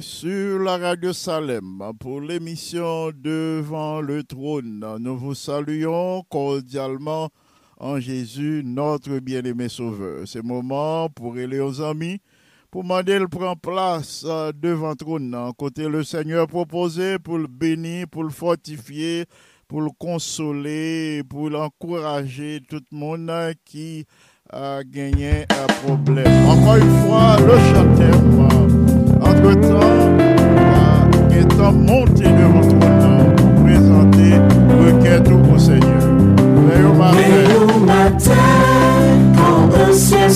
sur la radio Salem pour l'émission Devant le trône. Nous vous saluons cordialement en Jésus, notre bien-aimé Sauveur. C'est moment pour aller aux amis, pour demander le prendre place devant le trône, côté le Seigneur proposé pour le bénir, pour le fortifier, pour le consoler, pour l'encourager, tout le monde qui a gagné un problème. Encore une fois, le chanteur entre-temps, étant monté devant toi pour présenter requête au Seigneur. Veille au matin, quand un ciel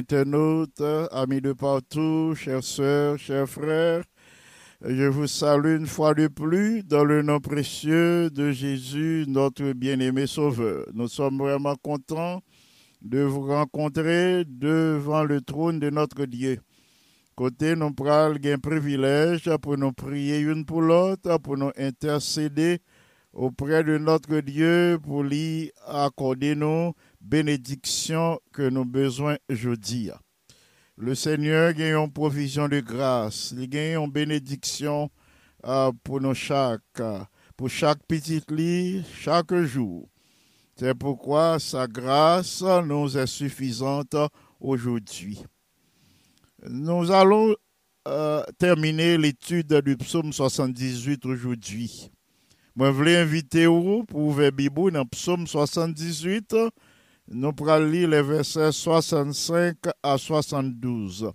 internautes, amis de partout, chères sœurs, chers frères, je vous salue une fois de plus dans le nom précieux de Jésus, notre bien-aimé Sauveur. Nous sommes vraiment contents de vous rencontrer devant le trône de notre Dieu. Côté, nous prenons un privilège pour nous prier une pour l'autre, pour nous intercéder auprès de notre Dieu pour lui accorder nos bénédictions que nous besoin aujourd'hui. Le Seigneur gagne une provision de grâce, il gagne une bénédiction euh, pour chaque, euh, pour chaque petite lit, chaque jour. C'est pourquoi sa grâce nous est suffisante aujourd'hui. Nous allons euh, terminer l'étude du psaume 78 aujourd'hui. Moi, je voulais inviter vous pour ouvrir Bible dans psaume 78. Nous allons lire les versets 65 à 72.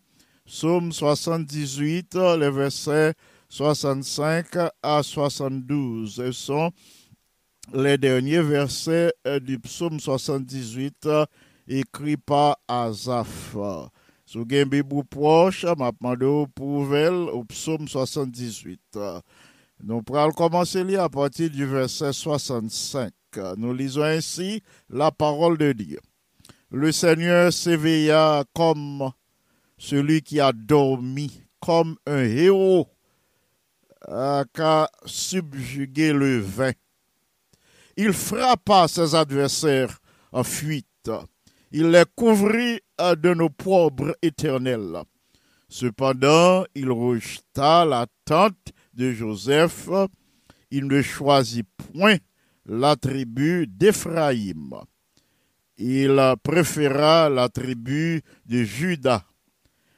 Psaume 78, les versets 65 à 72. Ce sont les derniers versets euh, du psaume 78 euh, écrits par avez une Bible proche, ouvrir au psaume 78. Nous pourrons commencer lire à partir du verset 65. Nous lisons ainsi la parole de Dieu. Le Seigneur s'éveilla comme celui qui a dormi, comme un héros euh, qui a subjugué le vin. Il frappa ses adversaires en fuite. Il les couvrit euh, de nos pauvres éternels. Cependant, il rejeta la tente de Joseph. Il ne choisit point la tribu d'Éphraïm. Il préféra la tribu de Juda,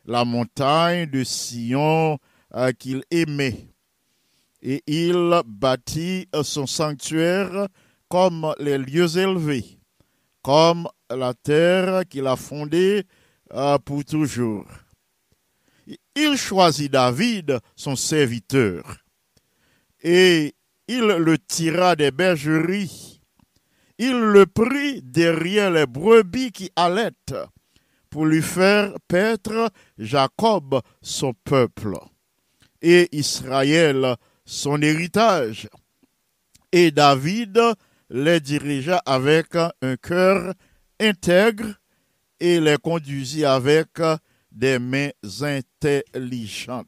la montagne de Sion euh, qu'il aimait. Et il bâtit son sanctuaire comme les lieux élevés, comme la terre qu'il a fondée euh, pour toujours. Il choisit David, son serviteur, et il le tira des bergeries. Il le prit derrière les brebis qui allaitent pour lui faire paître Jacob, son peuple, et Israël, son héritage. Et David les dirigea avec un cœur intègre et les conduisit avec des mains intelligentes.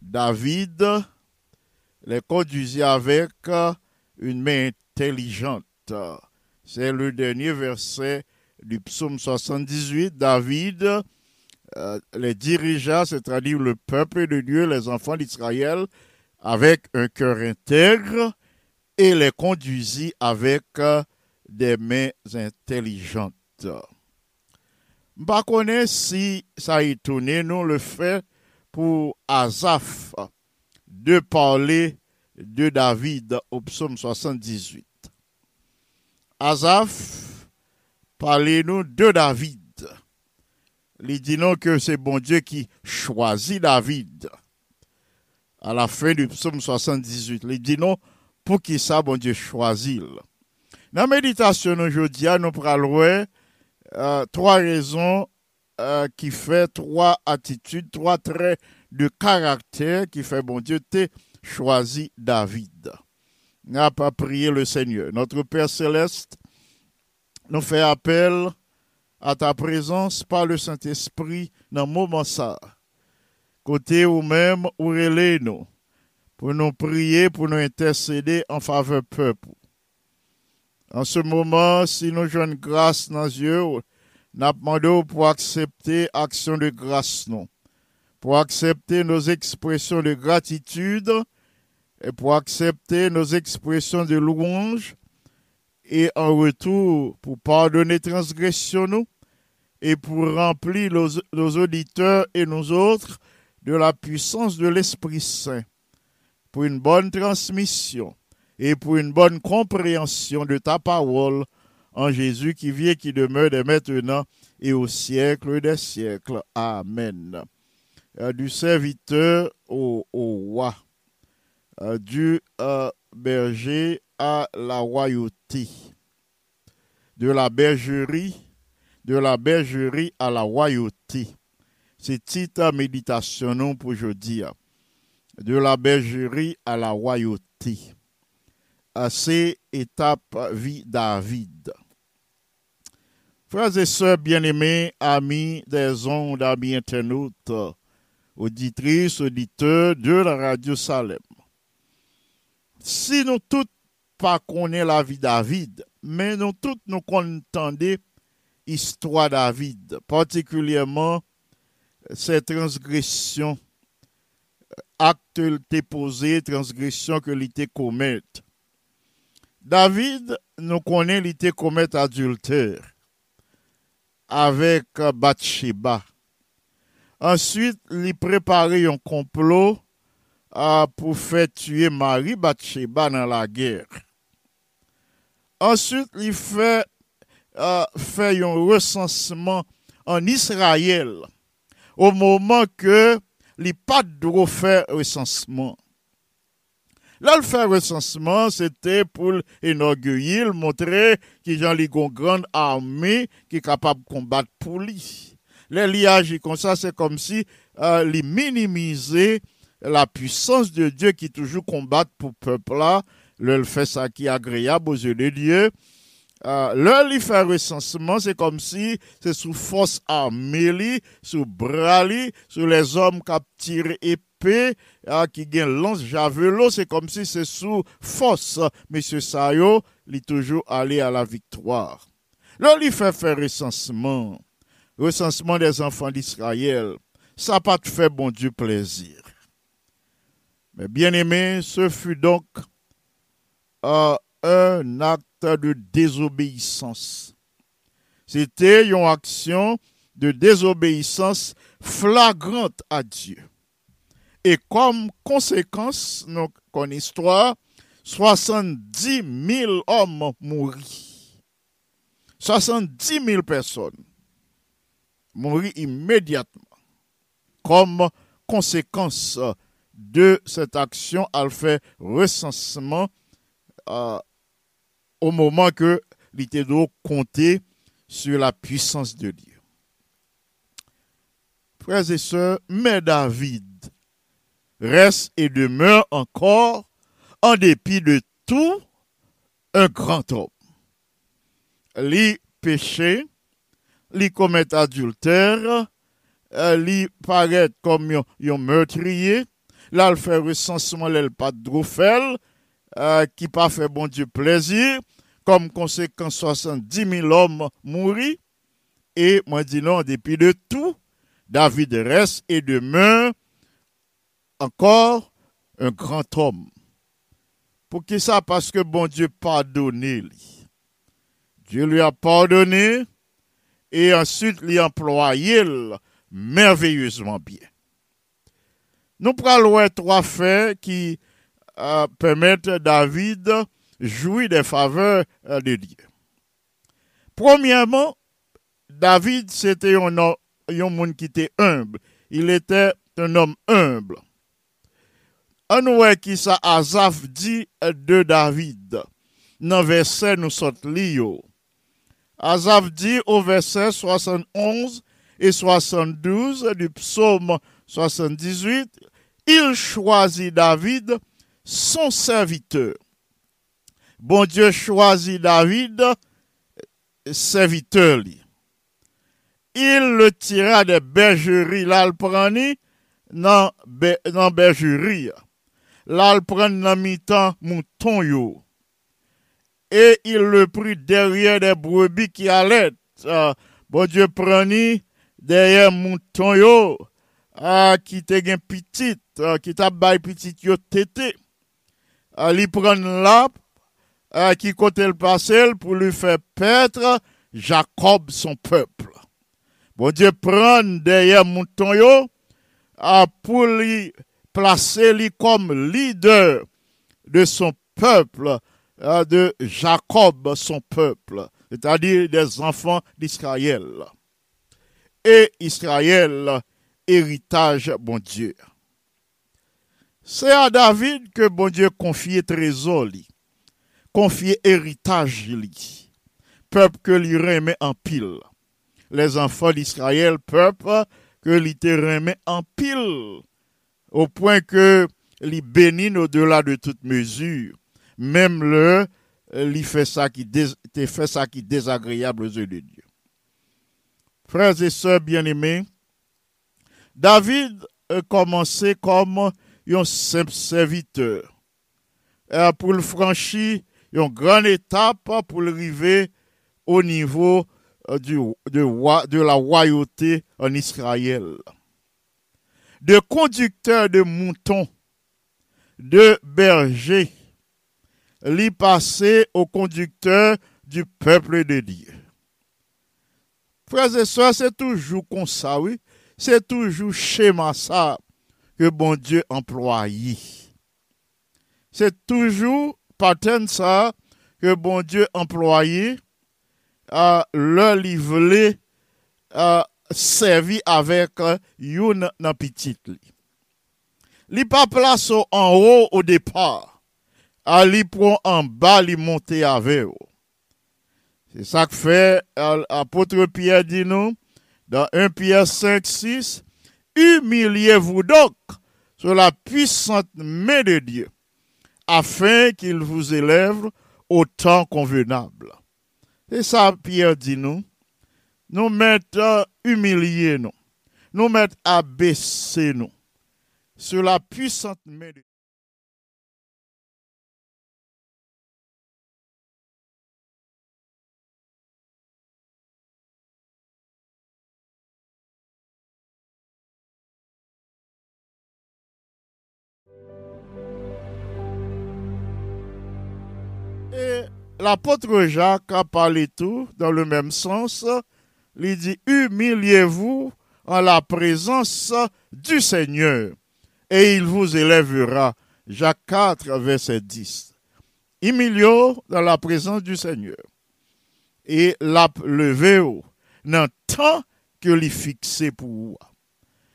David les conduisit avec une main intelligente. C'est le dernier verset du psaume 78. David euh, les dirigea, c'est-à-dire le peuple de Dieu, les enfants d'Israël, avec un cœur intègre et les conduisit avec euh, des mains intelligentes. Je ne si ça a étonné nous le fait pour Asaph de parler de David au psaume 78. Azaf, parlez-nous de David. Il dit non que c'est bon Dieu qui choisit David. À la fin du psaume 78, il dit non pour qui ça bon Dieu choisit. Dans la méditation aujourd'hui, nous parlons euh, trois raisons euh, qui fait trois attitudes, trois traits de caractère qui fait bon Dieu t'es choisi David. N'a pas prié le Seigneur. Notre Père céleste nous fait appel à ta présence par le Saint-Esprit dans le moment ça. Côté ou même ou nous pour nous prier, pour nous intercéder en faveur peuple. En ce moment, si nous jouons grâce dans yeux, nous demandons pour accepter action de grâce, non. Pour accepter nos expressions de gratitude et pour accepter nos expressions de louange et en retour pour pardonner transgression nous et pour remplir nos, auditeurs et nous autres de la puissance de l'Esprit Saint pour une bonne transmission et pour une bonne compréhension de ta parole en Jésus qui vit et qui demeure dès maintenant et au siècle des siècles. Amen. Euh, du serviteur au, roi, euh, du euh, berger à la royauté, de la bergerie, de la bergerie à la royauté. C'est titre méditation pour aujourd'hui. De la bergerie à la royauté. À ces étapes vie David. Frères et sœurs bien-aimés, amis des ondes, amis internautes, auditrices, auditeurs de la radio Salem. Si nous tous pas connaissons la vie David, mais nous tous nous entendons histoire David, particulièrement ces transgressions, actes déposés, transgressions que l'ité commet. David, nous connaît l'ité commet adultère avec Bathsheba. Ensuite, il préparait un complot euh, pour faire tuer Marie Bathsheba dans la guerre. Ensuite, il fait, euh, un recensement en Israël au moment que il pas de faire recensement. Là, le faire recensement, c'était pour inaugurer, montrer qu'il y a une grande armée qui est capable de combattre pour lui. Les liages comme ça, c'est comme si euh, les minimiser la puissance de Dieu qui toujours combat pour le peuple là. Le fait ça qui est agréable aux yeux de Dieu. Euh, le li fait recensement, c'est comme si c'est sous force armée, sous bras, sous les hommes qui tirent épée, euh, qui gagnent lance javelot, c'est comme si c'est sous force. Monsieur Sayo, il toujours allé à la victoire. Là, il fait faire recensement, recensement des enfants d'Israël. Ça pas fait bon Dieu plaisir. Mais bien aimé, ce fut donc euh, un acte de désobéissance. C'était une action de désobéissance flagrante à Dieu. Et comme conséquence, notre histoire, 70 000 hommes mourent. 70 000 personnes mourent immédiatement. Comme conséquence de cette action, elle fait recensement euh, au moment que l'Itédo comptait sur la puissance de Dieu. Frères et sœurs, mais David reste et demeure encore, en dépit de tout, un grand homme. Li péché, li commet adultère, euh, li paraît comme un meurtrier, là, fait recensement, pas euh, qui pas fait bon Dieu plaisir, comme conséquence 70 000 hommes mourir, et moi dis non, depuis de tout, David reste et demeure encore un grand homme. Pour qui ça? Parce que bon Dieu pardonné. Dieu lui a pardonné e answit li employil merveyeusement bien. Nou pral wè 3 fè ki euh, pèmèt David joui de faveur euh, de Diyo. Premièrement, David c'était un homme qui était humble. Il était un homme humble. An wè ki sa Azaf di de David, nan verset nou sot li yo. Azaf dit au verset 71 et 72 du psaume 78, il choisit David, son serviteur. Bon Dieu choisit David, serviteur. Il le tira de bergerie l'Alprani dans be, nan bergerie. L'Alprani mi-temps mouton yo. Et il le prit derrière des brebis qui allaient. Euh, bon Dieu prani derrière mouton yo ah, qui te gen petit, ah, qui t'a bay petit yo tété. Ah, prend là ah, qui côté le passel pour lui faire paître Jacob son peuple. Bon Dieu prend derrière mouton yo ah, pour lui placer lui comme leader de son peuple, ah, de Jacob son peuple, c'est-à-dire des enfants d'Israël. Et Israël, héritage, bon Dieu. C'est à David que bon Dieu confiait trésor, confiait héritage, peuple que lui remet en pile. Les enfants d'Israël, peuple que lui remet en pile, au point que lui bénit au-delà de toute mesure. Même le, lui fait ça qui, fait ça qui désagréable aux yeux de Dieu. Frères et sœurs bien-aimés, David a commencé comme un simple serviteur. Euh, pour le franchir une grande étape pour le arriver au niveau euh, de, de la royauté en Israël. De conducteur de moutons, de berger, l'y passé au conducteur du peuple de Dieu. Frères et sœurs, c'est toujours comme ça, oui. C'est toujours schéma ça que bon Dieu employé. C'est toujours pattern ça que bon Dieu employé à le livrer à servi avec euh, une petite li. Pas place en haut au départ. A li prend en bas, li monte avec. eux. C'est ça que fait euh, l'apôtre Pierre dit nous dans 1 Pierre 5, 6, Humiliez-vous donc sur la puissante main de Dieu, afin qu'il vous élève au temps convenable. C'est ça Pierre dit nous. Nous mettons humilier nous. Nous mettons abaisser nous sur la puissante main de Dieu. Et l'apôtre Jacques a parlé tout dans le même sens. Il dit, humiliez-vous en la présence du Seigneur et il vous élèvera. Jacques 4, verset 10. Humiliez-vous dans la présence du Seigneur et la levez-vous dans le temps que l'y fixé pour vous.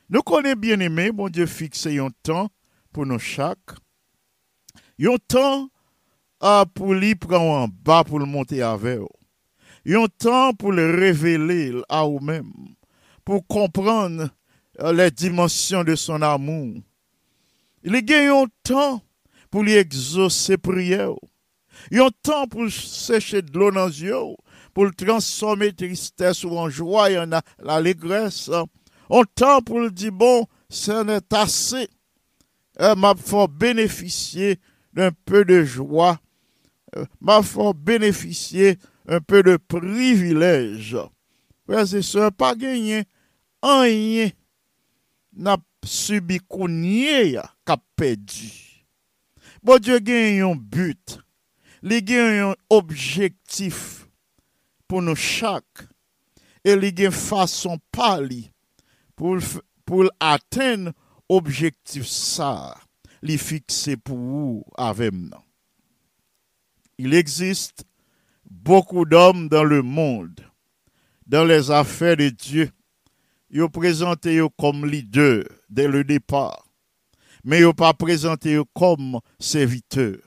Nous connaissons bien aimé, bon Dieu fixé un temps pour nous chaque. Un temps ah, pour lui prendre en bas pour le monter avec vous. Un temps pour le révéler à vous-même, pour comprendre euh, les dimensions de son amour. Il a un temps pour lui exaucer prière. Il un temps pour sécher de l'eau dans les yeux, pour le transformer tristesse ou en joie et en a- l'allégresse. Un temps pour lui dire, bon, ça n'est assez. Euh, m'a faut bénéficier d'un peu de joie Euh, m'a font bénéficier un peu de privilège. Frères et sœurs, pas gagné, rien n'a subi kounye qu'a perdu. Bon Dieu gagne un but, il gagne un objectif pour nous chaque et il gagne façon pali pour pour atteindre objectif ça, li fixé pour vous avec nous. Il existe beaucoup d'hommes dans le monde, dans les affaires de Dieu. Ils ont présenté comme leader dès le départ, mais ils pas présenté comme serviteurs.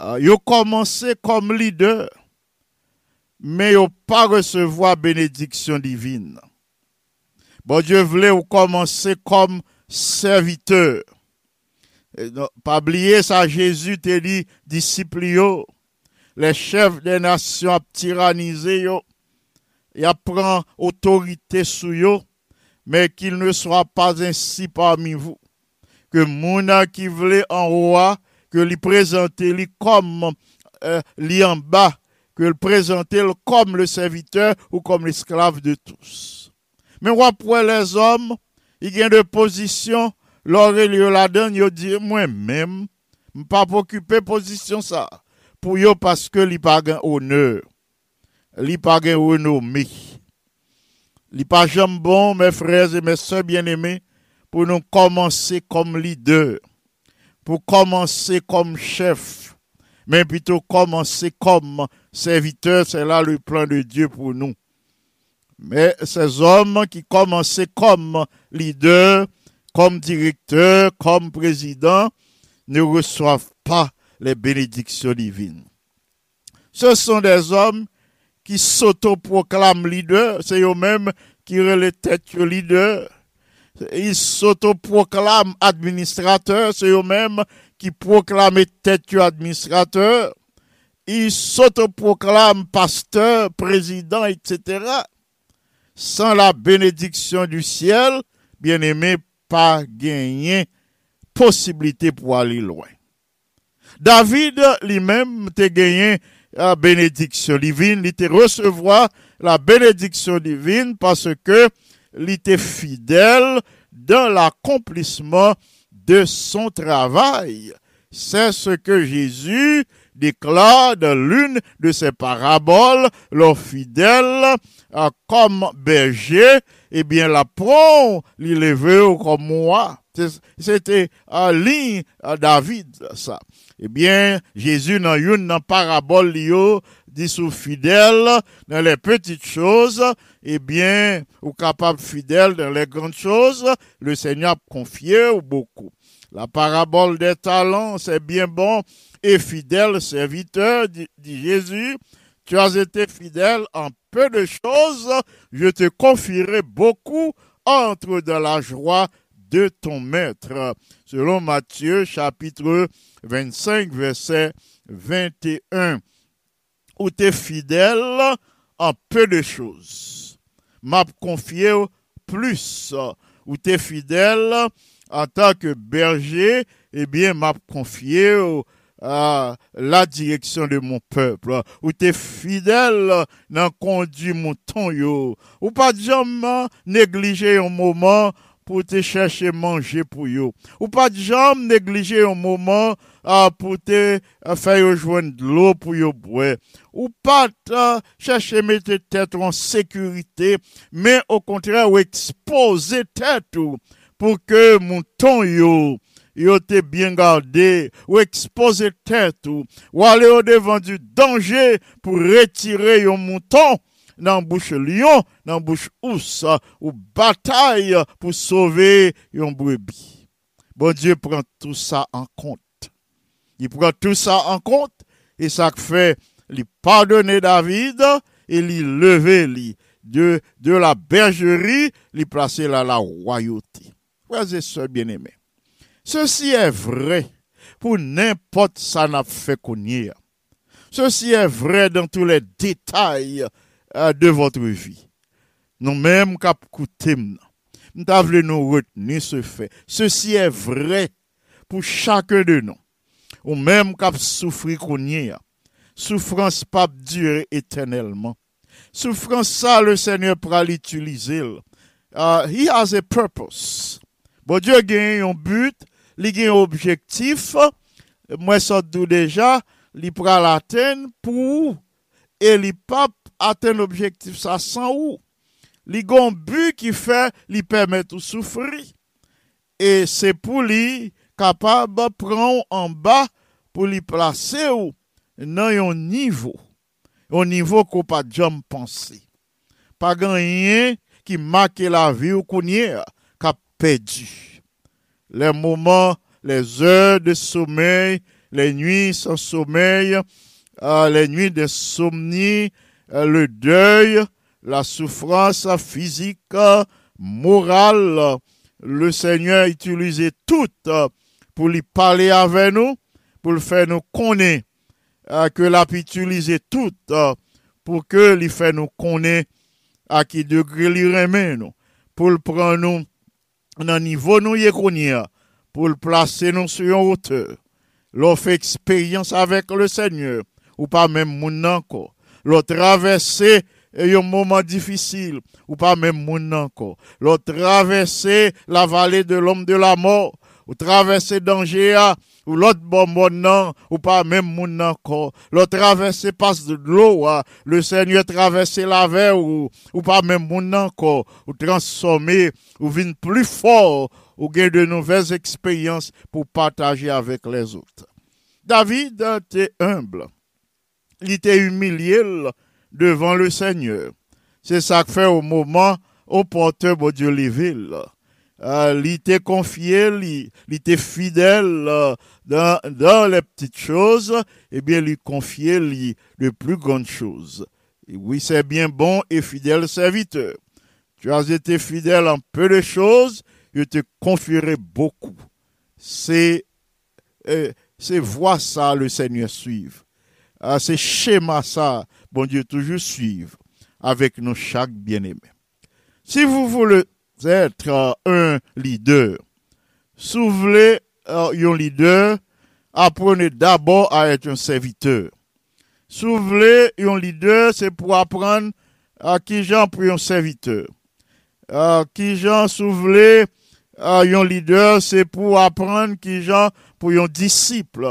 Euh, Ils ont commencé comme leader, mais ils pas recevoir bénédiction divine. Bon Dieu voulait ou commencer comme serviteur. Non, pas oublier ça, Jésus t'a dit, disciples, les chefs des nations a tyrannisé, et a prend autorité sur yo, mais qu'il ne soit pas ainsi parmi vous. Que mouna qui voulait en roi, que lui présenter lui comme euh, en bas, que le présenter comme le serviteur ou comme l'esclave de tous. Mais après les hommes, il y a de position, l'Aurélio la donne, dit moi-même, pas occuper position ça. Pour yo parce que li pas gain honneur. Li pas gain. Li pas jamais bon, mes frères et mes sœurs bien-aimés, pour nous commencer comme leader, pour commencer comme chef, mais plutôt commencer comme serviteur, c'est là le plan de Dieu pour nous. Mais ces hommes qui commençaient comme leader, comme directeur, comme président, ne reçoivent pas les bénédictions divines. Ce sont des hommes qui s'autoproclament leaders, c'est eux-mêmes qui relaient tête leader. Ils s'autoproclament administrateurs, c'est eux-mêmes qui proclament tête administrateur. Ils s'autoproclament pasteur, président, etc sans la bénédiction du ciel, bien aimé, pas gagner possibilité pour aller loin. David lui-même te gagné la bénédiction divine, il te recevoir la bénédiction divine parce que il était fidèle dans l'accomplissement de son travail. C'est ce que Jésus déclare dans l'une de ses paraboles, leur fidèle euh, comme berger, bien la prend, l'élevé comme moi. C'était en ligne à David, ça. Eh bien, Jésus dans une dans parabole dit sous fidèle dans les petites choses, eh bien, ou capable fidèle dans les grandes choses, le Seigneur confié ou beaucoup. La parabole des talents, c'est bien bon et fidèle serviteur, dit Jésus. Tu as été fidèle en peu de choses, je te confierai beaucoup. Entre dans la joie de ton maître. Selon Matthieu chapitre 25 verset 21. Où tu es fidèle en peu de choses. M'a confié plus. Où tu es fidèle en tant que berger, eh bien, m'a confié la direction de mon peuple. Ou t'es fidèle dans conduit mouton yo. Ou pas jamais négliger un moment pour te chercher manger pour yo. Ou pas jamais négliger un moment ah, pour te faire rejoindre de l'eau pour yo boire. Ou pas chercher mettre tête en sécurité, mais au contraire, ou exposer tête ou, pour que mouton yo yo te bien gardé, ou exposer tête, ou, ou aller au devant du danger pour retirer un mouton dans bouche lion, dans bouche ours, ou bataille pour sauver un brebis. Bon Dieu prend tout ça en compte. Il prend tout ça en compte, et ça fait, il pardonner David, et il lever lui de, de la bergerie, il placer là la royauté. Frères et sœurs bien-aimés. Ceci est vrai pour n'importe ça n'a fait connaître. Ceci est vrai dans tous les détails euh, de votre vie. Nous-mêmes, cap nous voulu nous retenir ce fait. Ceci est vrai pour chacun de nous. Ou même cap souffrir connaître. Souffrance pas durer éternellement. Souffrance ça, le Seigneur pourra l'utiliser. Uh, he has a purpose. Bon Dieu gagne un but, li gen objektif, mwen sot dou deja, li pral aten pou, e li pap aten objektif sa san ou. Li gon bu ki fe, li pemet ou soufri. E se pou li kapab pran an ba pou li plase ou nan yon nivou. Yon nivou ko pa jom pansi. Pa ganyen ki make la vi ou konye ka pedi. Les moments, les heures de sommeil, les nuits sans sommeil, euh, les nuits d'insomnie, euh, le deuil, la souffrance physique, morale. Le Seigneur utilisait tout euh, pour lui parler avec nous, pour le faire nous connaître, euh, que l'a utilisé tout pour que lui fait nous connaître à qui degré lui remet pour le prendre nous dans le niveau nous y connaît, pour le placer nous sur une hauteur. Fait expérience avec le Seigneur, ou pas même mon encore. L'on traverser un moment difficile, ou pas même mon encore. L'on traverser la vallée de l'homme de la mort, ou traverser danger, ah, ou l'autre bon non, ou pas même mon encore. L'autre traverser passe de l'eau, ah, le Seigneur traverser la mer, ou, ou pas même mon encore, ou transformer, ou vin plus fort, ou gagner de nouvelles expériences pour partager avec les autres. David était humble. Il était humilié devant le Seigneur. C'est ça que fait au moment au porteur de Dieu les villes. Euh, il était confié, il, était fidèle euh, dans, les petites choses, et bien lui confier les, plus grandes choses. Oui, c'est bien bon et fidèle serviteur. Tu as été fidèle en peu de choses, je te confierai beaucoup. C'est euh, c'est voie ça le Seigneur suive. Ah, c'est schéma ça, bon Dieu toujours suivre avec nous chaque bien-aimé. Si vous voulez être un leader, si vous euh, un leader, apprenez d'abord à être un serviteur. Si vous un leader, c'est pour apprendre à qui j'en pour un serviteur. À qui j'en, si vous voulez, à un leader, c'est pour apprendre qui j'en pour un disciple.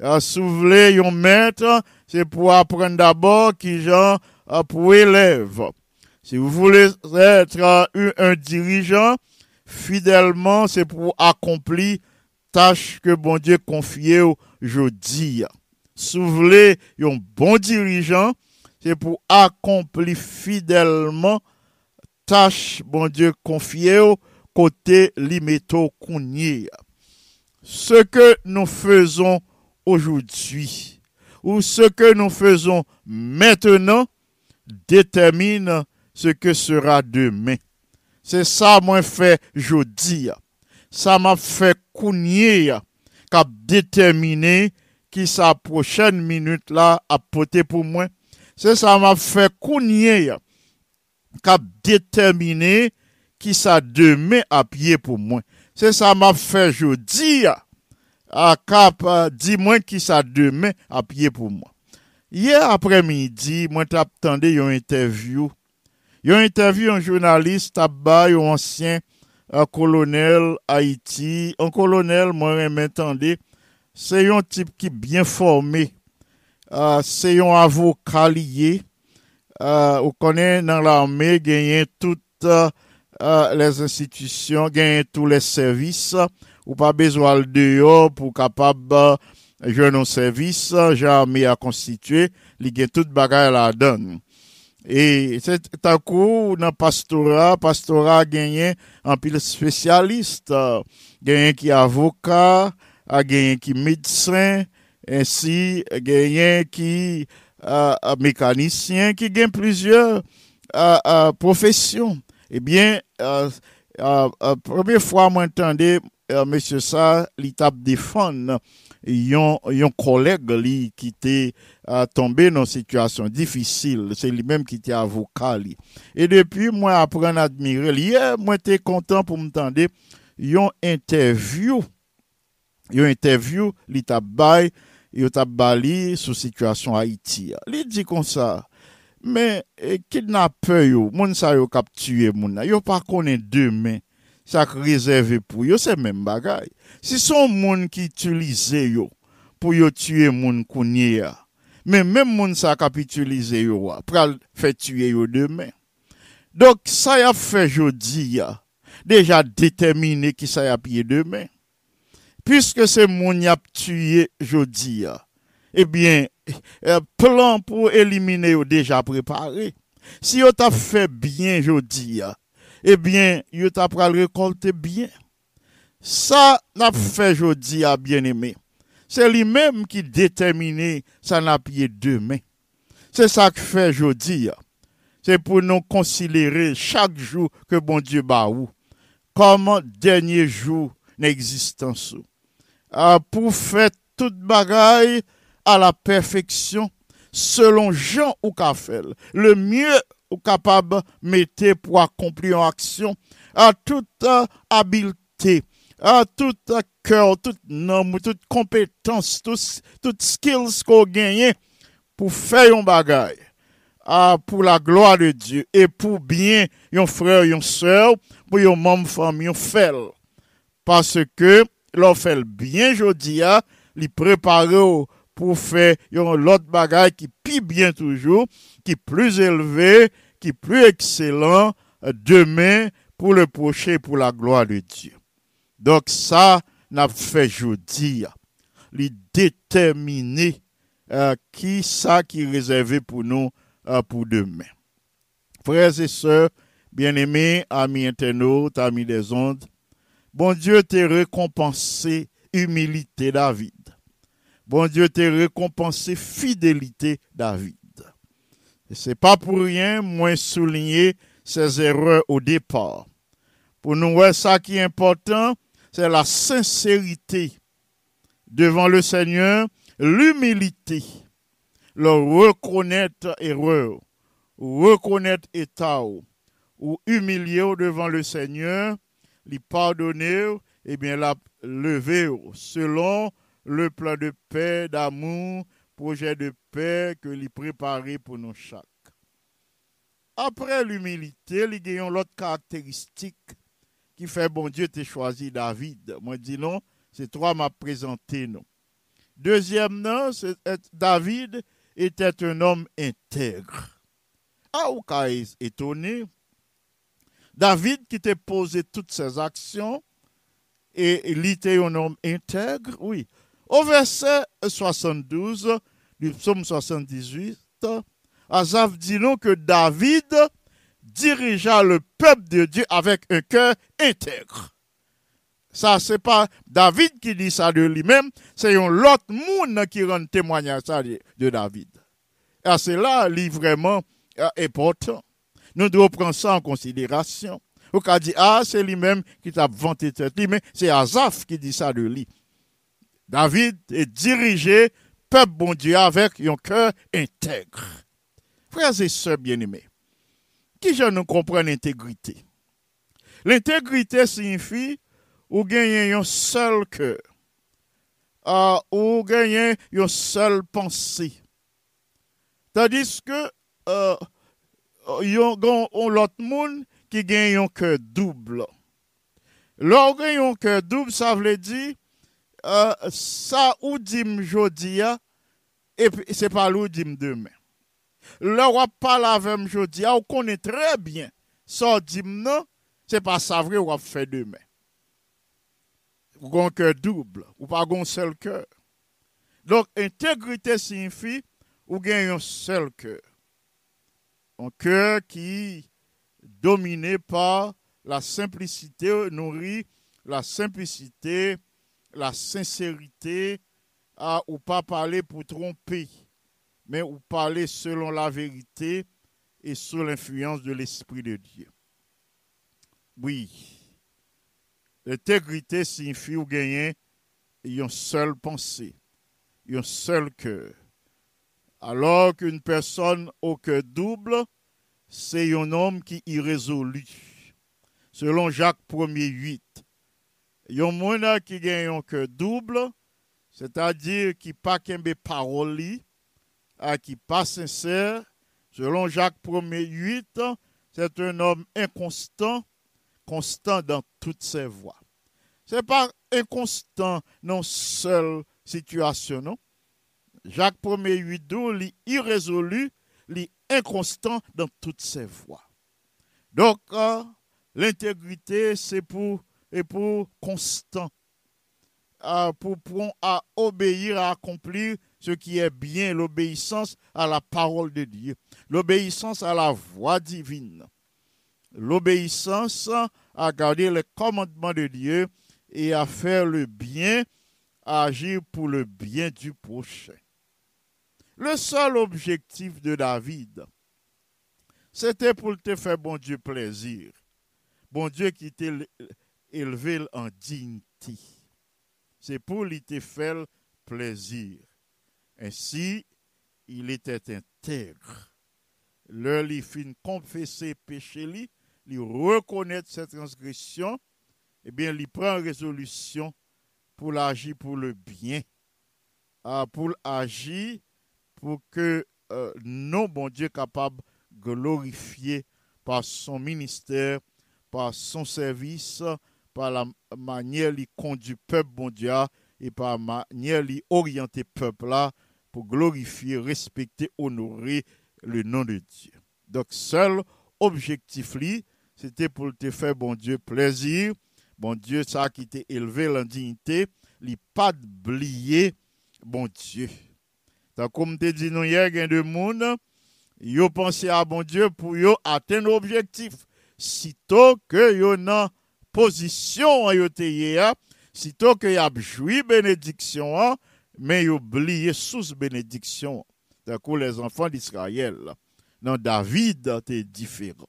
Voulez un maître, c'est pour apprendre d'abord qui j'en euh, pour élève. Si vous voulez être un un dirigeant, fidèlement, c'est pour accomplir tâche que bon Dieu confie aujourd'hui. Si vous voulez un bon dirigeant, c'est pour accomplir fidèlement tâche bon Dieu confie au côté limito kounye. Ce que nous faisons aujourd'hui ou ce que nous faisons maintenant détermine ce que sera demain. Se sa mwen fè jodi ya. Sa mwen fè kounye ya. Kap determine ki sa prochen minute la apote pou mwen. Se sa mwen fè kounye ya. Kap determine ki sa deme apye pou mwen. Se sa mwen fè jodi ya. A kap di mwen ki sa deme apye pou mwen. Ye apre midi mwen tap tende yon interview Yon interview yon jounalist tabba yon ansyen euh, kolonel Haiti. An kolonel mwen remen tende, se yon tip ki bien formé. Uh, se yon avoka liye. Uh, ou konen nan l'armè genyen tout uh, les institisyon, genyen tout les servis. Ou pa bezwal deyo pou kapab euh, jwen nou servis, jan armè a konstituye, li gen tout bagay la don. E se takou nan pastora, pastora genyen anpil spesyalist, genyen ki avoka, genyen ki medsen, ensi genyen ki uh, mekanisyen, ki gen plizye uh, uh, profesyon. Ebyen, premye fwa mwen tende, M. Sa li tap defon nan. yon, yon koleg li ki te uh, tombe nan situasyon difisil, se li menm ki te avoka li. E depi mwen apren admire li, yeah, mwen te kontan pou mtande yon interview, yon interview li tabay, yo tabali sou situasyon Haiti. Li di kon sa, men eh, kidnape yo, moun sa yo kap tue moun na, yo pa konen demen, sak rezerve pou yo, se men bagay. Si son moun ki itilize yo pou yo tue moun kounye ya, men men moun sak ap itilize yo wa, pral fe tue yo demen. Dok sa ya fe jodi ya, deja determine ki sa ya piye demen. Piske se moun yap tue jodi ya, ebyen eh eh, plan pou elimine yo deja prepare. Si yo ta fe bien jodi ya, Eh ebyen, yo ta pral rekolte byen. Sa nap fe jodi a byen eme. Se li menm ki detemine sa nap ye demen. Se sa k fe jodi ya. Se pou nou konsilere chak jou ke bon Diyo ba ou. Koman denye jou n'existansou. A ah, pou fe tout bagay a la perfeksyon selon jan ou ka fel. Le mye ou capable mettez pour accomplir en action à toute habileté, à tout cœur, toute nombre, toute compétence, tout, toute skills qu'on gagne pour faire un bagaille. Ah, pour la gloire de Dieu et pour bien yon frère, yon sœur, pour yon membre famille, yon fel. Parce que l'on fait bien jodi a, li prépare ou pour faire yon l'autre bagaille qui pi bien toujours, qui plus élevé, qui plus excellent euh, demain pour le prochain, pour la gloire de Dieu. Donc ça, n'a fait a. Li déterminer euh, qui ça qui est réservé pour nous euh, pour demain. Frères et sœurs, bien-aimés, amis internautes, amis des ondes, bon Dieu t'a récompensé humilité David. Bon Dieu t'a récompensé fidélité David. C'est pas pour rien, moins souligner ses erreurs au départ. Pour nous, ça qui est important, c'est la sincérité devant le Seigneur, l'humilité, le reconnaître erreur, reconnaître état ou, humilier devant le Seigneur, lui pardonner, et bien la lever selon le plan de paix, d'amour, projet de paix que lui préparé pour nous chaque. Après l'humilité, il y l'autre caractéristique qui fait bon Dieu t'a choisi David. Moi dis non, c'est trois m'a présenté non. Deuxième nom, c'est David était un homme intègre. Ah, ou étonné. David qui t'a posé toutes ses actions et il était un homme intègre, oui. Au verset 72 du psaume 78, Asaph dit nous que David dirigea le peuple de Dieu avec un cœur intègre. Ça, c'est pas David qui dit ça de lui-même, c'est un l'autre monde qui rend témoignage de, David. Et c'est là, lui, vraiment euh, important. Nous devons prendre ça en considération. Ou qu'a dit, ah, c'est lui-même qui t'a vanté tête mais c'est Azaph qui dit ça de lui. David est dirigé, peuple bon Dieu, avec un cœur intègre. Frères et sœurs bien-aimés, qui je nous comprend l'intégrité? L'intégrité signifie ou gagner un seul cœur, ou gagner une seule pensée. Tandis que euh, l'autre monde qui gagne un cœur double. Lors gagne un cœur double, ça veut dire euh, ça ou dim jodi a, et c'est pas l'ou dim demain. Là, on parle avec jodi a, on connaît très bien ça dim non, c'est pas ça vrai ou fait demain. Ou gon cœur double, ou pas gon seul cœur. Donc, intégrité signifie ou gagne un seul cœur. Un cœur qui dominé par la simplicité, nourrit la simplicité, la sincérité, à, ou pas parler pour tromper, mais ou parler selon la vérité et sous l'influence de l'Esprit de Dieu. Oui, l'intégrité signifie ou gagner une seule pensée, un seul cœur. Alors qu'une personne au cœur double, c'est un homme qui est irrésolu. Selon Jacques 1er 8. Un monde qui gagne un cœur double, c'est-à-dire qui pas qu'un parole, qui pas sincère. Selon Jacques 1er 8, c'est un homme inconstant, constant dans toutes ses voies. C'est pas inconstant dans seule situation, non? Jacques 1er 8 d'où li irrésolu, li inconstant dans toutes ses voies. Donc, euh, l'intégrité, c'est pour, et pour constant. euh, pour obéir, à accomplir ce qui est bien, l'obéissance à la parole de Dieu, l'obéissance à la voix divine, l'obéissance à garder les commandements de Dieu et à faire le bien, à agir pour le bien du prochain. Le seul objectif de David, c'était pour te faire bon Dieu plaisir. Bon Dieu qui t'a élevé en dignité. C'est pour lui te faire plaisir. Ainsi, il était intègre. L'heure il fin confesser péché, lui, il reconnaître transgression, eh bien, il prend résolution pour agir pour le bien, ah, pour agir pour que euh, non, bon Dieu, capable glorifier par son ministère, par son service, par la manière il conduit peuple, bon Dieu, et par la manière il orienter peuple pour glorifier, respecter, honorer le nom de Dieu. Donc, seul objectif, c'était pour te faire, bon Dieu, plaisir. Bon Dieu, ça qui t'a élevé en dignité, li pas oublier, bon Dieu. Donc, comme te dit nous hier, a de monde, yo pensé à bon Dieu pour yo atteindre l'objectif. Sitôt que yo nan position te hier, sitôt que y joui bénédiction, hein, mais oublié sous bénédiction. Donc, les enfants d'Israël, non, David était différent.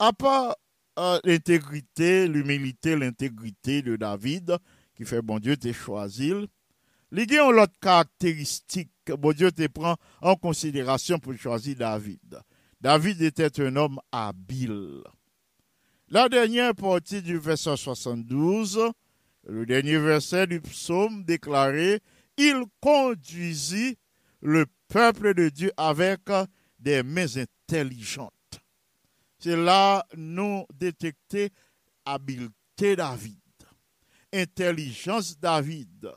À part euh, l'intégrité, l'humilité, l'intégrité de David, qui fait bon Dieu te choisi, il y a une autre caractéristique que bon Dieu te prend en considération pour choisir David. David était un homme habile. La dernière partie du verset 72, le dernier verset du psaume déclarait, il conduisit le peuple de Dieu avec des mains intelligentes. C'est là nous détecter habileté David, intelligence David,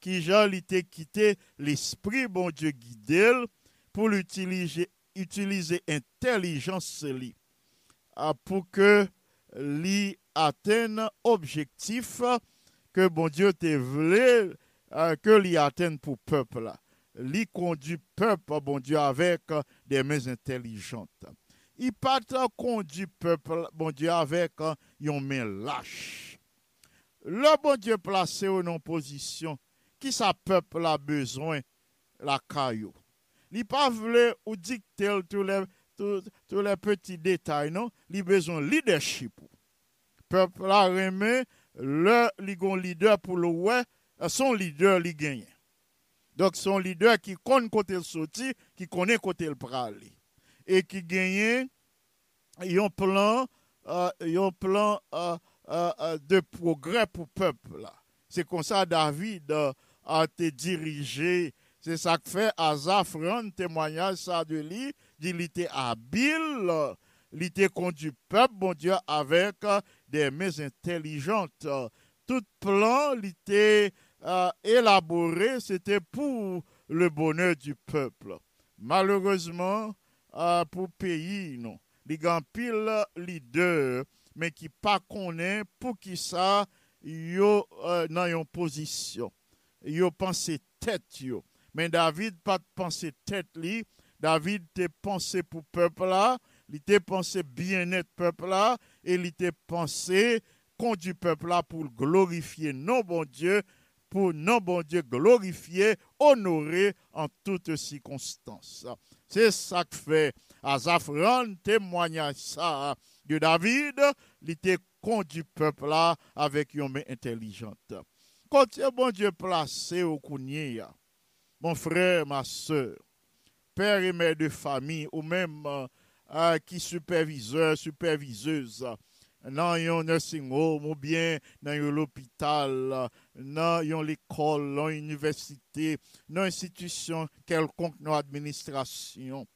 qui Jean était quitté l'esprit bon Dieu guidé pour l'utiliser utiliser intelligence li, ah, pour que lui atteigne objectif que bon Dieu te voulait ah, que lui atteigne pour peuple. Lui conduit peuple bon Dieu avec des mains intelligentes. Il pas conduit peuple bon Dieu avec une main lâche. Le bon Dieu placé en position qui sa peuple a besoin la caillou. Il pas voulu ou dicter tous les tous, les petits détails non, il besoin de leadership. Peuple a remis le leader pour le ouais, son leader li gagne. Donc son leader qui connaît côté le sorti, qui connaît côté le praler et qui gagne un plan euh, un plan euh, euh, euh, de progrès pour le peuple. C'est comme ça David euh, a été dirigé. C'est ça que fait Azaf témoignage de lui. Il était habile, il était conduit peuple, bon Dieu, avec euh, des mains intelligentes. Tout plan, il était euh, élaboré, c'était pour le bonheur du peuple. Malheureusement, euh, pour pays, non. Les grands pile leader, mais qui pas connaît pour qui ça, yo euh, dans une position. Yo pensé tête yo. Mais David pas pensé tête li. David te pensé pour peuple là, il te pensé bien-être peuple là, et il te pensé conduire peuple là pour glorifier non bon Dieu, pour non bon Dieu glorifier, honorer en toutes circonstances. C'est ça que fait Azaph rend témoignage ça de David, il était conduit peuple là avec une main intelligente. Quand bon Dieu placé au counier, mon frère, ma soeur, père et mère de famille, ou même euh, euh, qui superviseur, superviseuse, dans un nursing home ou bien dans l'hôpital, dans une école, dans une université, dans institution quelconque, dans l'administration.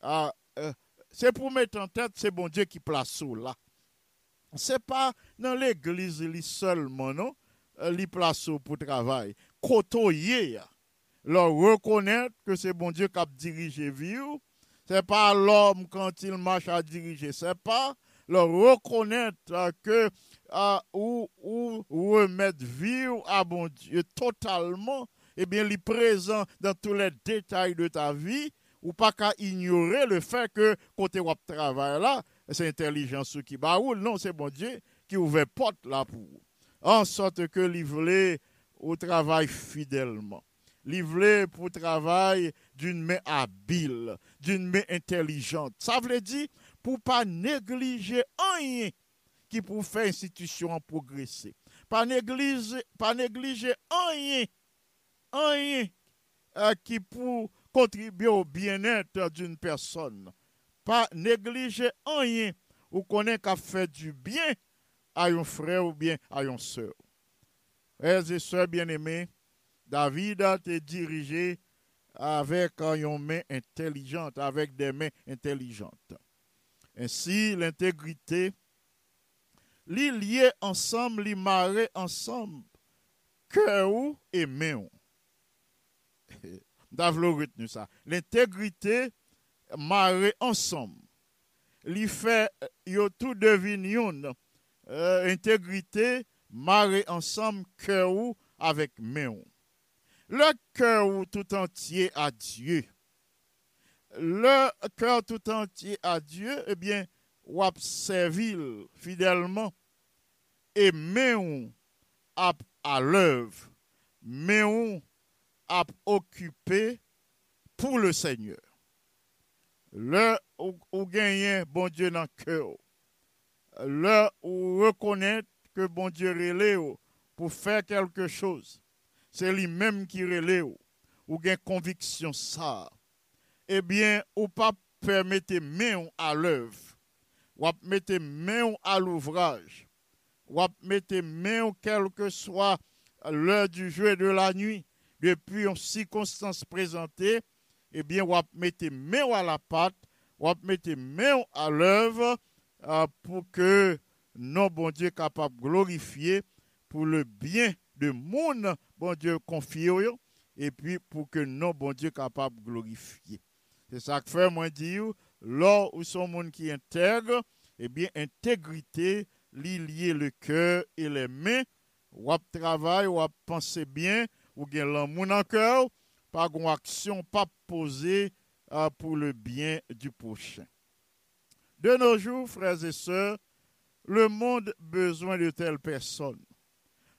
Ah, euh, c'est pour mettre en tête, c'est bon Dieu qui place là. C'est pas dans l'église li seulement, non? Euh, Li place pour travail. Ya. Leur reconnaître que c'est bon Dieu qui a dirigé ou. C'est pas l'homme quand il marche à diriger. C'est pas leur reconnaître euh, que euh, ou, ou remettre vie à bon Dieu totalement, eh bien, il est présent dans tous les détails de ta vie, ou pas qu'à ignorer le fait que côté wap travail là, c'est intelligence qui baoule. Non, c'est bon Dieu qui ouvre porte là pour. En sorte que livrer au travail fidèlement. Livrer pour travail d'une main habile, d'une main intelligente. Ça veut dire pour pas négliger rien qui pour faire institution progresser. Pas négliger, pas négliger rien, rien euh, qui pour contribuer au bien-être d'une personne. Pas négliger rien ou connaît qu'à faire du bien à un frère ou bien à une soeur. Frères et sœurs bien-aimés, David a été dirigé avec une main intelligente, avec des mains intelligentes. Ainsi, l'intégrité, les lier ensemble, les marrer ensemble, cœur et main. Davlo retenu ça. L'intégrité, marrer ensemble. Li fait, yo tout. Euh, intégrité, ensemble, cœur avec main. Le cœur tout entier à Dieu. Le cœur tout entier à Dieu, eh bien, wap servil fidèlement et main à, à l'œuvre. Main à occuper pour le Seigneur. Le ou, ou gagner bon Dieu dans le cœur. Le ou reconnaître que bon Dieu relève pour faire quelque chose. C'est lui-même qui relève ou gain conviction ça. Eh bien, ou pas permettre main à l'œuvre. Ou mettre main à l'ouvrage. Ou mettre main quelle que soit l'heure du jour et de la nuit depuis une circonstance présentée, eh bien, va mettre main à la pâte, va mettre main à l'œuvre euh, pour que nos bon Dieu capable de glorifier pour le bien de monde, bon Dieu confié et puis pour que nos bon Dieu capable glorifier. C'est ça que fait moi dire, là où sont monde qui intègre, eh bien, intégrité, lier le cœur et les mains, ou travail, ou penser bien, ou gen l'amour dans cœur, pas une action pas posée euh, pour le bien du prochain. De nos jours, frères et sœurs, le monde besoin de telles personnes.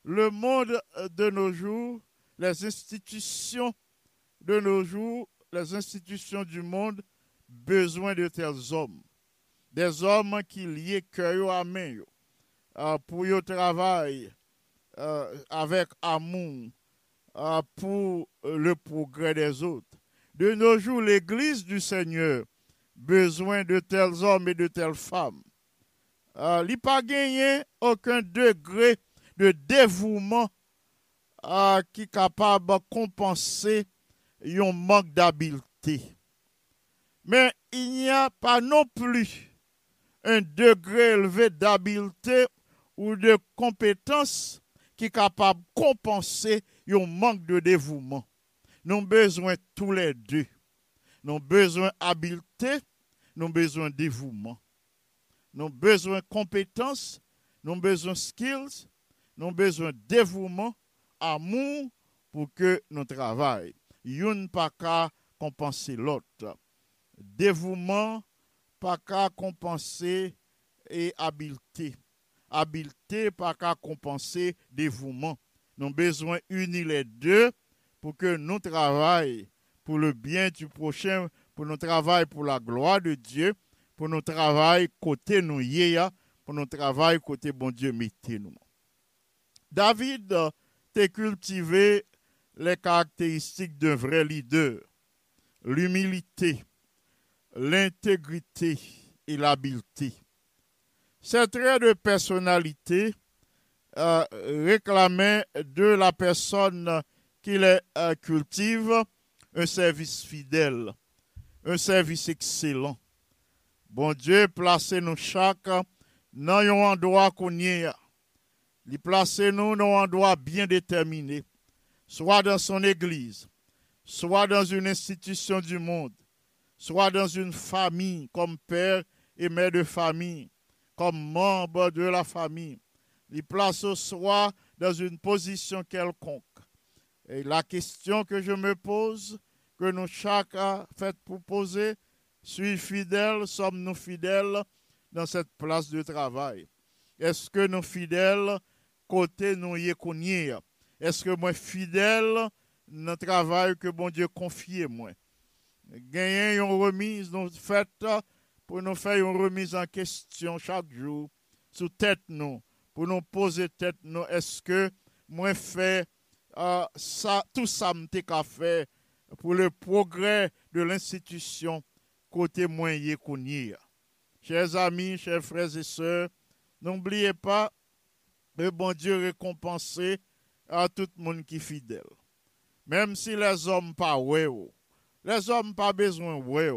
Le monde euh, de nos jours, les institutions de nos jours, les institutions du monde, besoin de tels hommes. Des hommes qui lient cœur à main euh, pour le travail avec amour, euh, pour le progrès des autres. De nos jours, l'Église du Seigneur besoin de tels hommes et de telles femmes. Euh, il n'a pas gagné aucun degré de dévouement euh, qui est capable de compenser un manque d'habileté. Mais il n'y a pas non plus un degré élevé d'habileté ou de compétence qui est capable de compenser un manque de dévouement. Nous avons besoin tous les deux. Nous avons besoin d'habileté, nous avons besoin de dévouement. Nous avons besoin de compétences, nous avons besoin de skills, nous avons besoin de dévouement, amour pour que nous travaillions. Une pas qu'à compenser l'autre. Dévouement, pas qu'à compenser et habileté. Habileté, pas qu'à compenser dévouement. Nous avons besoin d'unir les deux pour que nous travaillions pour le bien du prochain, pour nous travailler pour la gloire de Dieu, pour nous travailler côté nous pour nous travailler côté bon Dieu mettez nous. David a cultivé les caractéristiques d'un vrai leader, l'humilité, l'intégrité et l'habileté. Ces traits de personnalité euh, réclamait de la personne qui les euh, cultive un service fidèle, un service excellent. Bon Dieu, placez nous chaque dans un endroit qu'on y a. Il placez nous dans un endroit bien déterminé, soit dans son église, soit dans une institution du monde, soit dans une famille comme père et mère de famille, comme membre de la famille. Il place soi dans une position quelconque. Et la question que je me pose, que nous chacun fait pour poser, suis fidèle, sommes-nous fidèles dans cette place de travail? Est-ce que nous fidèles côté nous y connaît? Est-ce que moi fidèle dans le travail que bon Dieu confie moi? Gagner une remise, nous faites pour nous faire une remise en question chaque jour, sous tête nous, pour nous poser tête nous, est-ce que moi fait euh, ça, tout ça qu'à faire pour le progrès de l'institution côté moyen qu'on. Chers amis, chers frères et sœurs, n'oubliez pas que bon Dieu récompenser à tout le monde qui est fidèle. Même si les hommes pas ouais, les hommes pas besoin ouais,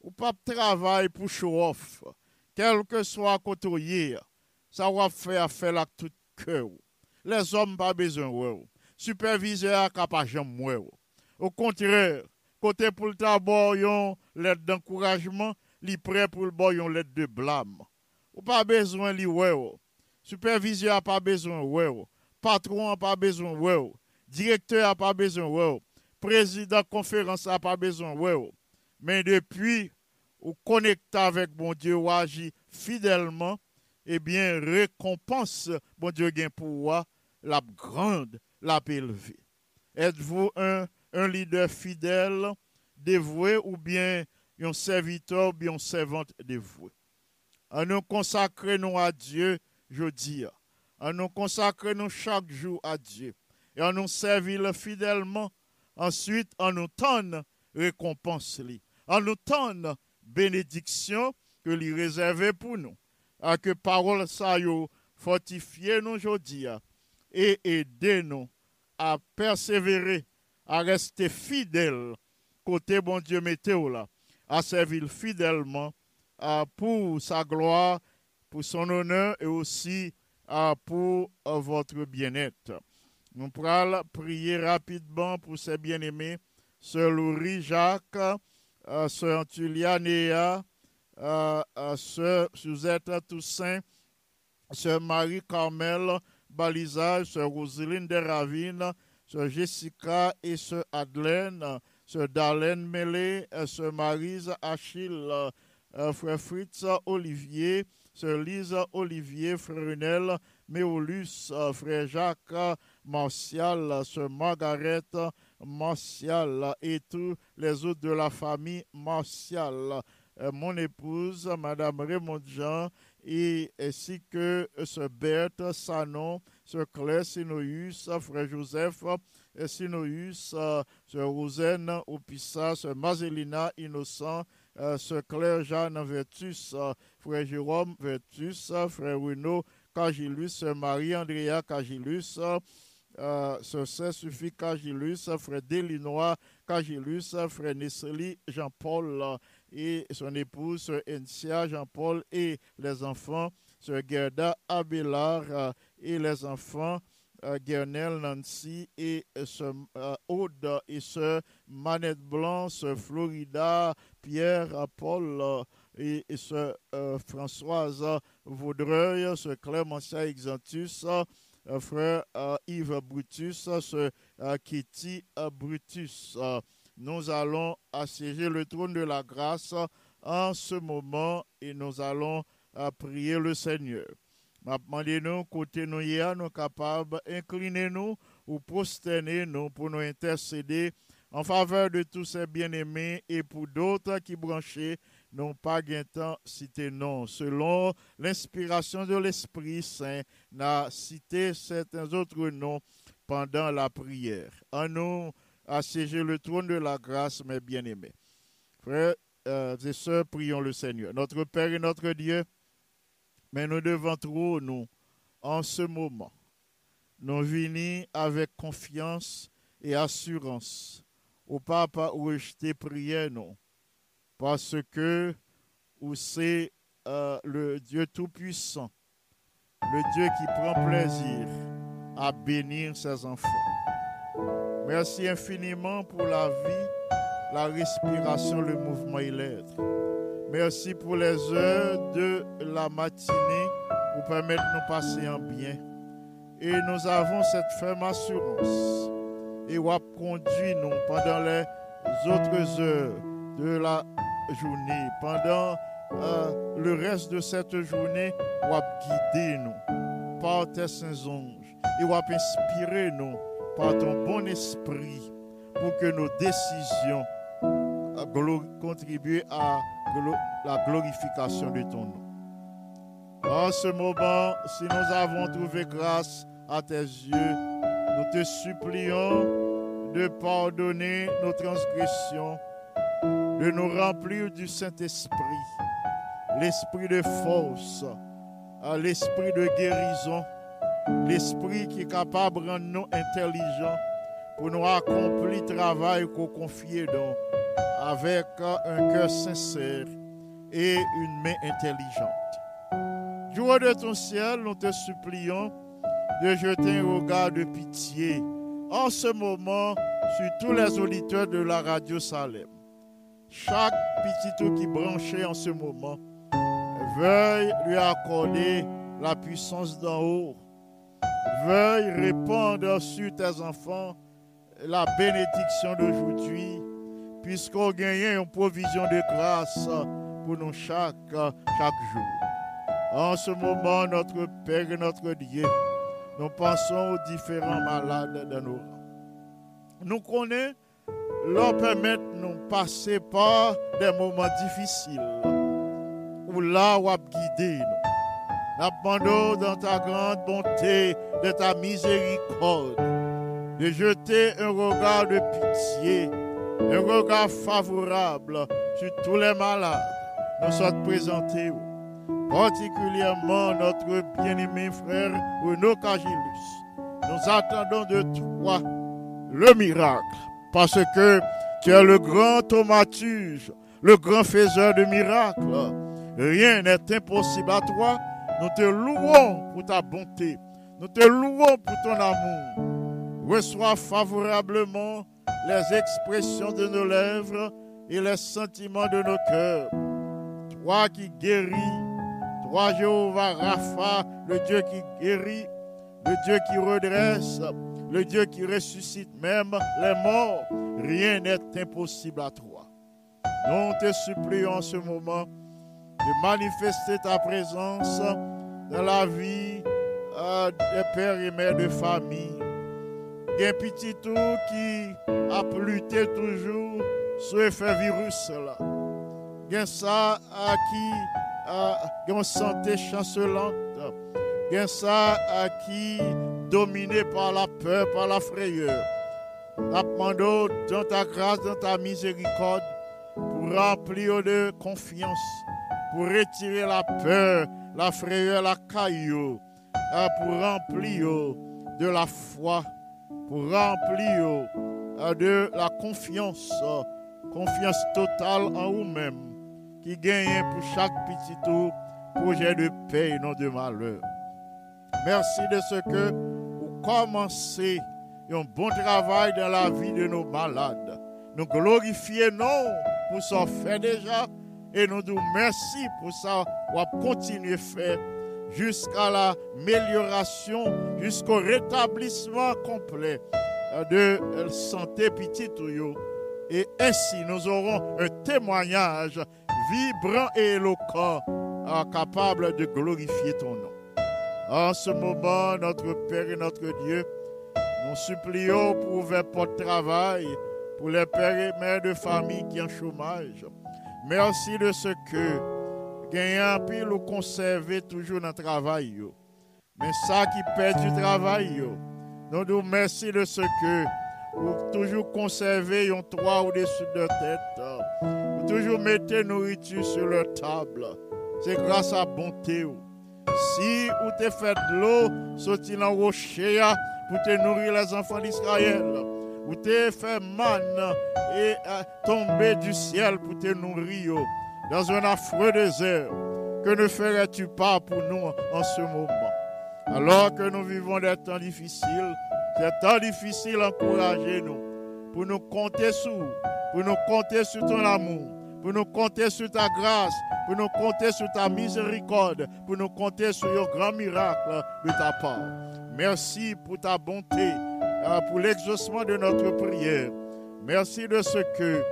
ou pas travail pour show off, quel que soit côté ça va faire faire la tout cœur. Les hommes pas besoin ouais. Superviseur pas jamais. Au contraire, côté pour le d'abord yon lettre d'encouragement, li prêt pour le bon yon lettre de blâme. Ou pas besoin li ouais. Superviseur a pas besoin. Patron a pas besoin ouais. Directeur a pas besoin ouais. Président conférence a pas besoin ouais. Mais depuis ou connecté avec bon Dieu ou agit fidèlement, eh bien récompense bon Dieu gain pour la grande, la élevée. Êtes-vous un, un leader fidèle, dévoué ou bien un serviteur ou bien une servante dévouée? En nous consacrons à Dieu, je dis, en nous consacrons chaque jour à Dieu et en nous servir fidèlement. Ensuite, en nous tendre récompense, en nous tendre bénédiction que lui réservait pour nous. À que parole ça yo fortifier nous aujourd'hui et aider nous à persévérer, à rester fidèles côté bon Dieu météo là, à servir fidèlement pour sa gloire, pour son honneur et aussi à, pour à, votre bien-être. Nous pourrons prier rapidement pour ces bien-aimés, Sœur Louis Jacques, euh, Sœur Antulia Néa, euh, euh, Sœur Suzette Toussaint, Sœur Marie-Carmel Balisage, Sœur Roselyne de Ravine, Sœur Jessica et Sœur Adelaine, Sœur Darlene Mélé, Sœur Marise Achille, Frère Fritz Olivier, Sœur Lise Olivier, Frère Runel, Méolus, Frère Jacques Martial, Sœur Margaret Martial et tous les autres de la famille Martial. mon épouse, Madame Raymond Jean, et ainsi que ce Berthe Sanon, ce Claire Sinoïus, frère Joseph Sinoïus, ce Rosen Opissa, ce Mazelina Innocent, ce Claire Jeanne Vertus, frère Jérôme Vertus, frère Renaud Cagilus, Marie-Andrea Cagilus, euh, ce suffit Cagilus, frère Delinois Cagilus, frère Nesseli Jean-Paul et son épouse, sœur Encia Jean-Paul et les enfants, sœur Gerda Abelard et les enfants, euh, Guernel Nancy et sœur euh, Aude et sœur Manette Blanc, sœur Florida, Pierre, Paul et, et sœur Françoise Vaudreuil, sœur Clémentia Exantus, euh, frère euh, Yves Brutus, ce euh, Kitty Brutus. Nous allons assiéger le trône de la grâce en ce moment et nous allons prier le Seigneur. Demandez-nous, côté nous, nous capables d'incliner nous ou prosterner nous pour nous intercéder en faveur de tous ces bien-aimés et pour d'autres qui branchaient n'ont pas temps cité non. Selon l'inspiration de l'Esprit Saint, n'a cité certains autres noms pendant la prière. En nous assiéger le trône de la grâce, mes bien-aimés. Frères euh, et sœurs, prions le Seigneur. Notre Père et notre Dieu, mais nous devons trop, nous, en ce moment, nous venir avec confiance et assurance au Papa où je prié, non parce que c'est euh, le Dieu Tout-Puissant, le Dieu qui prend plaisir à bénir ses enfants. Merci infiniment pour la vie, la respiration, le mouvement et l'être. Merci pour les heures de la matinée pour permettre de nous passer en bien. Et nous avons cette ferme assurance. Et vous conduit nous pendant les autres heures de la journée, pendant euh, le reste de cette journée, vous guider nous par tes saints anges et vous inspirer nous par ton bon esprit pour que nos décisions euh, contribuent à la glorification de ton nom. En ce moment, si nous avons trouvé grâce à tes yeux, nous te supplions de pardonner nos transgressions, de nous remplir du Saint-Esprit, l'esprit de force, l'esprit de guérison, l'esprit qui est capable de rendre nous intelligents pour nous accomplir le travail qu'on confie donc avec un cœur sincère et une main intelligente. Jour de ton ciel, nous te supplions de jeter un regard de pitié en ce moment sur tous les auditeurs de la radio Salem. Chaque petit tout qui branchait en ce moment, veuille lui accorder la puissance d'en haut. Veuille répandre sur tes enfants la bénédiction d'aujourd'hui, puisqu'on gagne une provision de grâce pour nous chaque, chaque jour. En ce moment, notre Père et notre Dieu, nous pensons aux différents malades de nos rangs. Nous connaissons leur permettre de nous passer par des moments difficiles où là, où guider nous. Dans ta grande bonté, de ta miséricorde, de jeter un regard de pitié, un regard favorable sur tous les malades. Nous sommes présentés, particulièrement notre bien-aimé frère Renaud Cagilus. Nous attendons de toi le miracle, parce que tu es le grand thaumaturge, le grand faiseur de miracles. Rien n'est impossible à toi. Nous te louons pour ta bonté. Nous te louons pour ton amour. Reçois favorablement les expressions de nos lèvres et les sentiments de nos cœurs. Toi qui guéris, toi Jéhovah Rapha, le Dieu qui guérit, le Dieu qui redresse, le Dieu qui ressuscite même les morts. Rien n'est impossible à toi. Nous te supplions en ce moment de manifester ta présence dans la vie euh, des pères et mères de famille. Un petit tout qui a lutté toujours sur virus là. Ça à qui a une santé chancelante. A ça à qui dominé par la peur, par la frayeur. Demandons dans ta grâce, dans ta miséricorde, pour remplir de confiance, pour retirer la peur, la frayeur, la caillou, hein, pour remplir de la foi, pour remplir euh, de la confiance, confiance totale en vous-même, qui gagne pour chaque petit tour projet de paix et non de malheur. Merci de ce que vous commencez un bon travail dans la vie de nos malades. Nous glorifions pour ça fait déjà et nous disons merci pour ça qu'on continuer à faire jusqu'à l'amélioration, jusqu'au rétablissement complet de la santé petite et ainsi nous aurons un témoignage vibrant et éloquent euh, capable de glorifier ton nom. En ce moment, notre Père et notre Dieu, nous supplions pour de travail pour les pères et mères de famille qui ont chômage. Merci de ce que gagnant pile ou conserver toujours le travail. Mais ça qui perd du travail, nous nous merci de ce que vous toujours conserver un toit au-dessus de leur tête. Vous toujours mettez nourriture sur leur table. C'est grâce à bonté. Si vous te fait de l'eau, sorti dans rocher pour te nourrir les enfants d'Israël. Vous te fait manne et euh, tomber du ciel pour te nourrir dans un affreux désert. Que ne ferais-tu pas pour nous en ce moment? Alors que nous vivons des temps difficiles, ces temps difficiles, encouragez-nous pour nous compter sur, pour nous compter sur ton amour, pour nous compter sur ta grâce, pour nous compter sur ta miséricorde, pour nous compter sur le grand miracle de ta part. Merci pour ta bonté, euh, pour l'exaucement de notre prière. Merci de ce que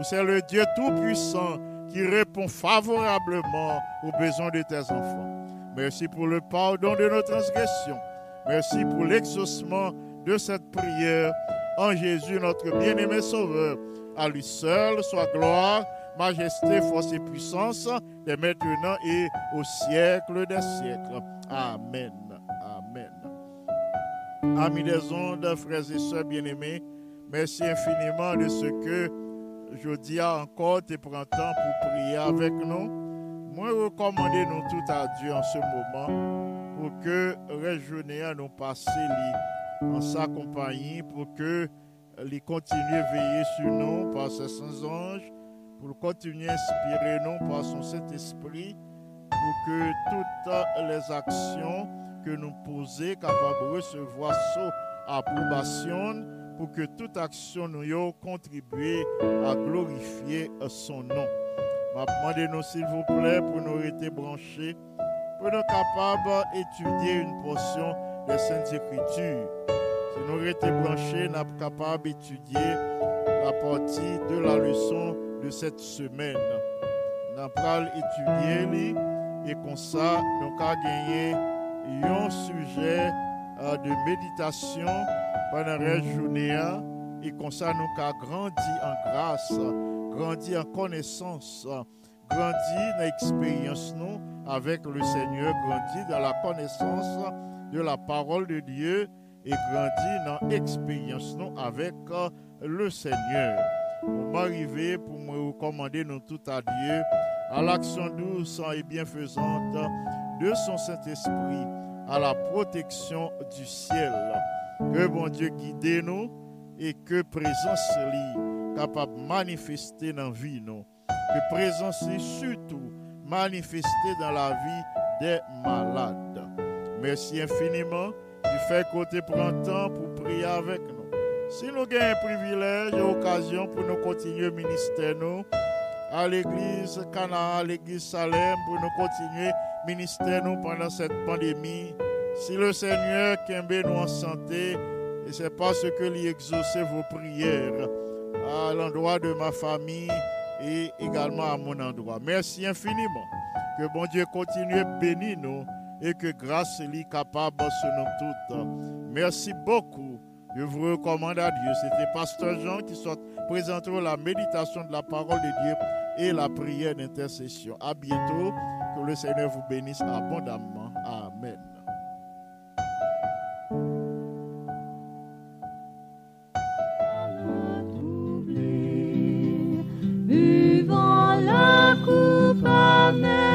êtes le Dieu Tout-Puissant qui répond favorablement aux besoins de tes enfants. Merci pour le pardon de nos transgressions. Merci pour l'exaucement de cette prière en Jésus, notre bien-aimé Sauveur. À lui seul soit gloire, majesté, force et puissance, dès maintenant et au siècle des siècles. Amen. Amen. Amis des ondes, frères et sœurs bien-aimés, merci infiniment de ce que je dis encore, tu prends temps pour prier avec nous. Moi, recommandez nous tout à Dieu en ce moment pour que réjouir à nous passer en sa compagnie, pour que les continuer à veiller sur nous par ses saints anges, pour continuer à inspirer nous par son Saint-Esprit, pour que toutes les actions que nous posons capables de recevoir sous approbation, pour que toute action nous ait contribué à glorifier son nom. Je demandez-nous, s'il vous plaît, pour nous être branchés, pour nous capables d'étudier une portion des Saintes Écritures. Si nous étions branchés, nous sommes capables d'étudier la partie de la leçon de cette semaine. Nous allons étudier et comme ça, nous allons gagner un sujet euh, de méditation pendant la journée et comme ça, nous avons grandi en grâce, grandi en connaissance, grandi dans l'expérience avec le Seigneur, grandi dans la connaissance de la parole de Dieu et grandi dans l'expérience avec euh, le Seigneur. Pour m'arriver, pour me recommander nous tout à Dieu, à l'action douce et bienfaisante de son Saint-Esprit, à la protection du ciel. Que bon Dieu guide nous et que présence lui capable de manifester dans la vie nous. Que présence lui surtout manifester dans la vie des malades. Merci infiniment du fait que tu prends temps pour prier avec nous. Si nous avons un privilège et occasion pour nous continuer le ministère nous, à l'église Cana, à l'église Salem, pour nous continuer le ministère nous pendant cette pandémie. Si le Seigneur kembe nous en santé, et c'est parce que lui exaucez vos prières à l'endroit de ma famille et également à mon endroit. Merci infiniment. Que bon Dieu continue à bénir nous et que grâce lui capable sur nous toutes. Merci beaucoup. Je vous recommande à Dieu. C'était Pasteur Jean qui présentera la méditation de la parole de Dieu et la prière d'intercession. À bientôt. Que le Seigneur vous bénisse abondamment. Amen. Amère